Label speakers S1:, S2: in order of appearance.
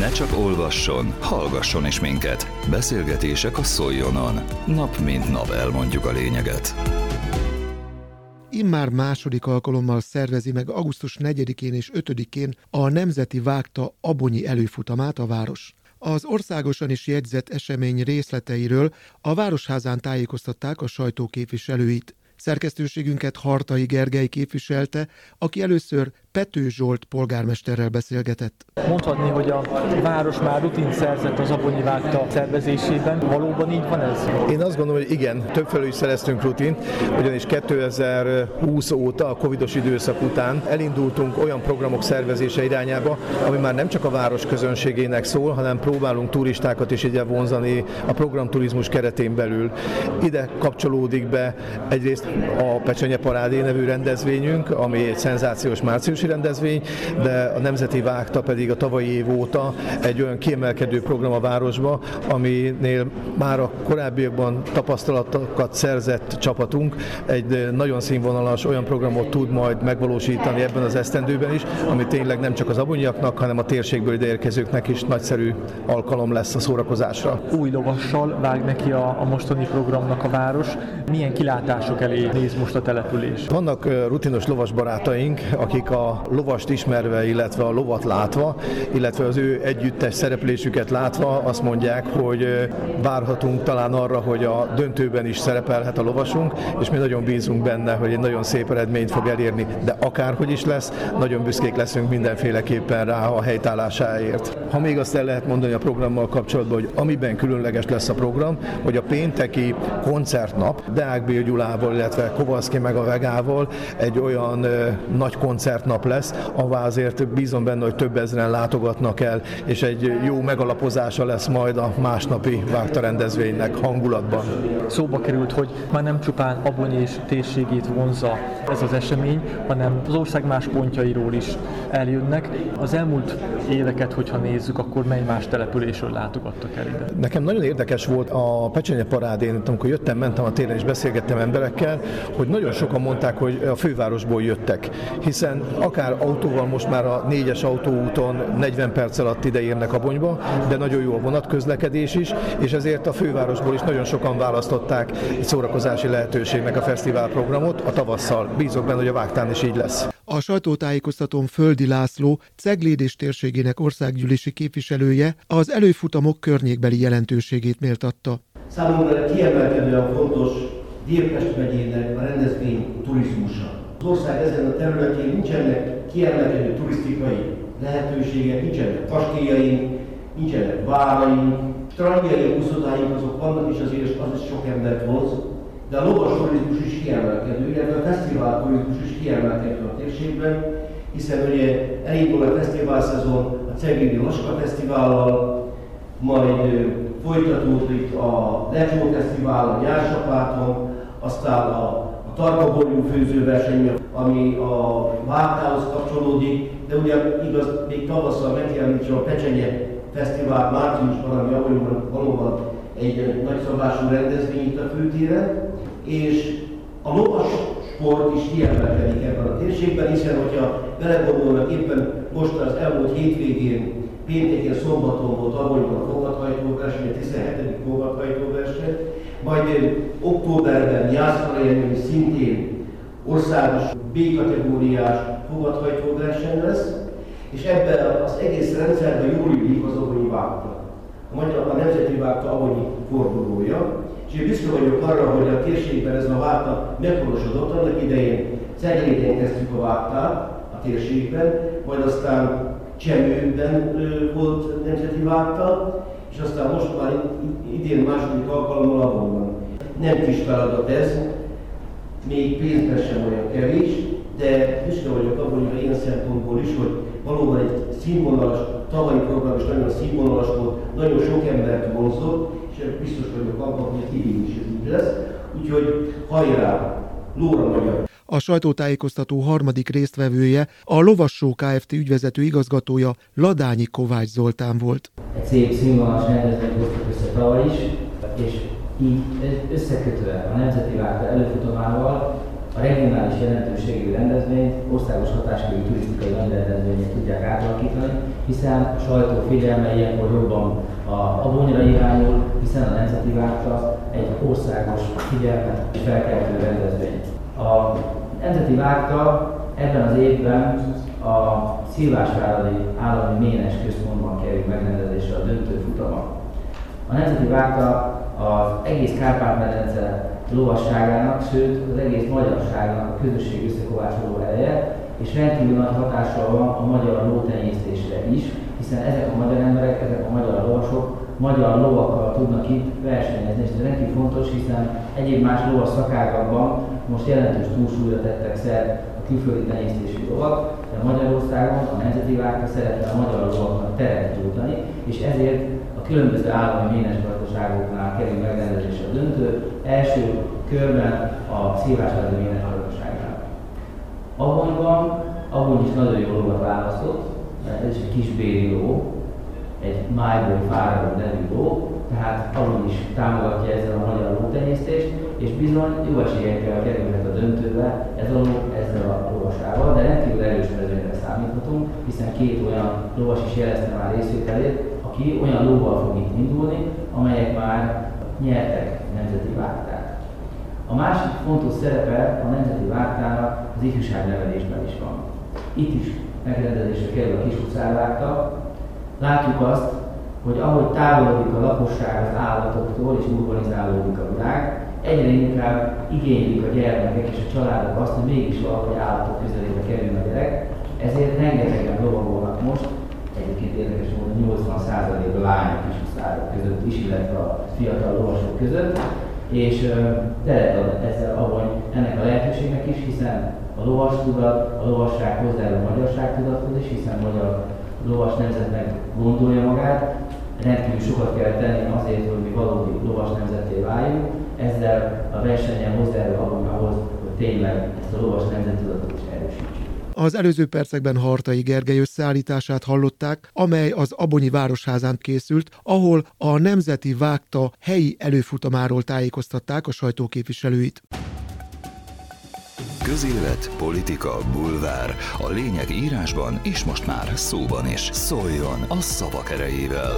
S1: Ne csak olvasson, hallgasson is minket. Beszélgetések a Szoljonon. Nap mint nap elmondjuk a lényeget.
S2: Immár második alkalommal szervezi meg augusztus 4-én és 5-én a Nemzeti Vágta Abonyi előfutamát a város. Az országosan is jegyzett esemény részleteiről a Városházán tájékoztatták a sajtóképviselőit. Szerkesztőségünket Hartai Gergely képviselte, aki először Pető Zsolt polgármesterrel beszélgetett.
S3: Mondhatni, hogy a város már rutin szerzett az Abonyi Vágta szervezésében. Valóban így van ez?
S4: Én azt gondolom, hogy igen, többfelől is szereztünk rutint, ugyanis 2020 óta, a covidos időszak után elindultunk olyan programok szervezése irányába, ami már nem csak a város közönségének szól, hanem próbálunk turistákat is ide vonzani a programturizmus keretén belül. Ide kapcsolódik be egyrészt a Pecsenye Parádé nevű rendezvényünk, ami egy szenzációs március márciusi rendezvény, de a Nemzeti Vágta pedig a tavalyi év óta egy olyan kiemelkedő program a városba, aminél már a korábbiakban tapasztalatokat szerzett csapatunk egy nagyon színvonalas olyan programot tud majd megvalósítani ebben az esztendőben is, ami tényleg nem csak az abonyiaknak, hanem a térségből ide érkezőknek is nagyszerű alkalom lesz a szórakozásra.
S3: Új lovassal vág neki a, a mostani programnak a város. Milyen kilátások elé néz most a település?
S4: Vannak rutinos lovas barátaink, akik a lovast ismerve, illetve a lovat látva, illetve az ő együttes szereplésüket látva azt mondják, hogy várhatunk talán arra, hogy a döntőben is szerepelhet a lovasunk, és mi nagyon bízunk benne, hogy egy nagyon szép eredményt fog elérni, de akárhogy is lesz, nagyon büszkék leszünk mindenféleképpen rá a helytállásáért. Ha még azt el lehet mondani a programmal kapcsolatban, hogy amiben különleges lesz a program, hogy a pénteki koncertnap Deák B. Gyulával, illetve Kovalszki meg a Vegával egy olyan ö, nagy koncertnap nap lesz, ahová azért bízom benne, hogy több ezeren látogatnak el, és egy jó megalapozása lesz majd a másnapi vágta rendezvénynek hangulatban.
S3: Szóba került, hogy már nem csupán Abony és térségét vonza ez az esemény, hanem az ország más pontjairól is eljönnek. Az elmúlt éveket, hogyha nézzük, akkor mely más településről látogattak el ide?
S4: Nekem nagyon érdekes volt a Pecsenye parádén, amikor jöttem, mentem a téren és beszélgettem emberekkel, hogy nagyon sokan mondták, hogy a fővárosból jöttek, hiszen akár autóval most már a négyes autóúton 40 perc alatt ide érnek Abonyba, de nagyon jó a vonatközlekedés is, és ezért a fővárosból is nagyon sokan választották egy szórakozási lehetőségnek a fesztiválprogramot a tavasszal. Bízok benne, hogy a Vágtán is így lesz.
S2: A sajtótájékoztatón Földi László, Cegléd és térségének országgyűlési képviselője az előfutamok környékbeli jelentőségét méltatta.
S5: Számomra kiemelkedően fontos Délpest megyének a rendezvény turizmusa. Az ország ezen a területén nincsenek kiemelkedő turisztikai lehetőségek, nincsenek kastélyaink, nincsenek váraink, strandjaink, uszodáink azok vannak, és azért az is sok embert vonz, de a lovas turizmus is kiemelkedő, illetve a fesztivál turizmus is kiemelkedő a térségben, hiszen ugye elindul a fesztivál szezon a Ceglédi Laska Fesztivállal, majd folytatódik a Lecsó Fesztivál a Nyársapáton, aztán a a tarkaborjú főzőverseny, ami a vágtához kapcsolódik, de ugye igaz, még tavasszal megjelenítse a Pecsenye Fesztivál márciusban, ami valóban, valóban egy nagyszabású rendezvény itt a főtéren, és a lovas sport is kiemelkedik ebben a térségben, hiszen hogyha belegondolnak éppen most az elmúlt hétvégén, pénteken, szombaton volt Abonyban a fogadhajtóverseny, a 17. fogadhajtóverseny, majd októberben Jászfalén szintén országos B-kategóriás fogadhajtóverseny lesz, és ebben az egész rendszerben júliusig az Abonyi vágta. A magyar a Nemzeti Vágta Abonyi fordulója, és én büszke vagyok arra, hogy a térségben ez a vágta meghonosodott. Annak idején Ceglédén kezdtük a vágtát a térségben, majd aztán Csemőben vágta, és aztán most már idén második alkalommal abban Nem kis feladat ez, még pénzben sem olyan kevés, de büszke vagyok abban, hogy ilyen szempontból is, hogy valóban egy színvonalas, tavalyi program is nagyon színvonalas volt, nagyon sok embert vonzott, és biztos vagyok abban, hogy idén is így lesz. Úgyhogy hajrá, Lóra Magyar!
S2: A sajtótájékoztató harmadik résztvevője, a Lovassó Kft. ügyvezető igazgatója Ladányi Kovács Zoltán volt.
S6: Egy szép színvonalas rendezvényt hoztuk össze tavaly is, és így összekötve a Nemzeti Várta előfutamával a regionális jelentőségű rendezvényt országos hatáskörű turisztikai nagyrendezvények tudják átalakítani, hiszen a sajtó figyelme ilyenkor jobban a abonyra irányul, hiszen a Nemzeti Várta egy országos figyelmet és felkeltő rendezvény. A Nemzeti Várta ebben az évben a Szilvásváradi Állami Ménes Központban kerül megrendezésre a döntő futama. A Nemzeti Várta az egész Kárpát-medence lovasságának, sőt az egész magyarságnak a közösség összekovácsoló ereje, és rendkívül nagy hatással van a magyar lótenyésztésre is, hiszen ezek a magyar emberek, ezek a magyar lovasok magyar lovakkal tudnak itt versenyezni, és ez rendkívül fontos, hiszen egyéb más lovas szakágakban most jelentős túlsúlyra tettek szer a külföldi tenyésztésű lovak, de Magyarországon a Nemzeti Várka szeretne a magyar lovaknak teret nyújtani, és ezért a különböző állami ménes gazdaságoknál kerül megrendezésre a döntő, első körben a szilvásvári ménes gazdaságnál. Abonyban, abban is nagyon jó lovat választott, mert ez egy kis béri ló, egy májból fáradó nevű ló, tehát abban is támogatja ezzel a magyar lótenyésztést, és bizony jó esélyekkel kerülhet a döntőbe ez a ló ezzel a lovasával, de rendkívül erős mezőnyre számíthatunk, hiszen két olyan lovas is jelezte már részvételét, aki olyan lóval fog itt indulni, amelyek már nyertek nemzeti vártát. A másik fontos szerepe a nemzeti vártának az ifjúságnevelésben is van. Itt is megrendezésre kerül a kis utcávárta. Látjuk azt, hogy ahogy távolodik a lakosság az állatoktól és urbanizálódik a világ, egyre inkább igénylik a gyermekek és a családok azt, hogy mégis valahogy állatok közelébe kerül a gyerek, ezért rengetegen lovagolnak most, egyébként érdekes módon 80% a lányok és a szárok között is, illetve a fiatal lovasok között, és teret ad ezzel abban ennek a lehetőségnek is, hiszen a lovas tudat, a lovasság hozzájárul a magyarság tudathoz is, hiszen magyar lovas nemzetnek gondolja magát, rendkívül sokat kell tenni azért, hogy mi valódi lovas nemzeté váljunk, ezzel a versenyen hozzájárul abban ahhoz, hogy tényleg ezt a lovas nemzettudatot is erősítsük.
S2: Az előző percekben Hartai Gergely összeállítását hallották, amely az Abonyi Városházán készült, ahol a Nemzeti Vágta helyi előfutamáról tájékoztatták a sajtóképviselőit.
S1: Közélet, politika, bulvár. A lényeg írásban és most már szóban is. Szóljon a szavak erejével!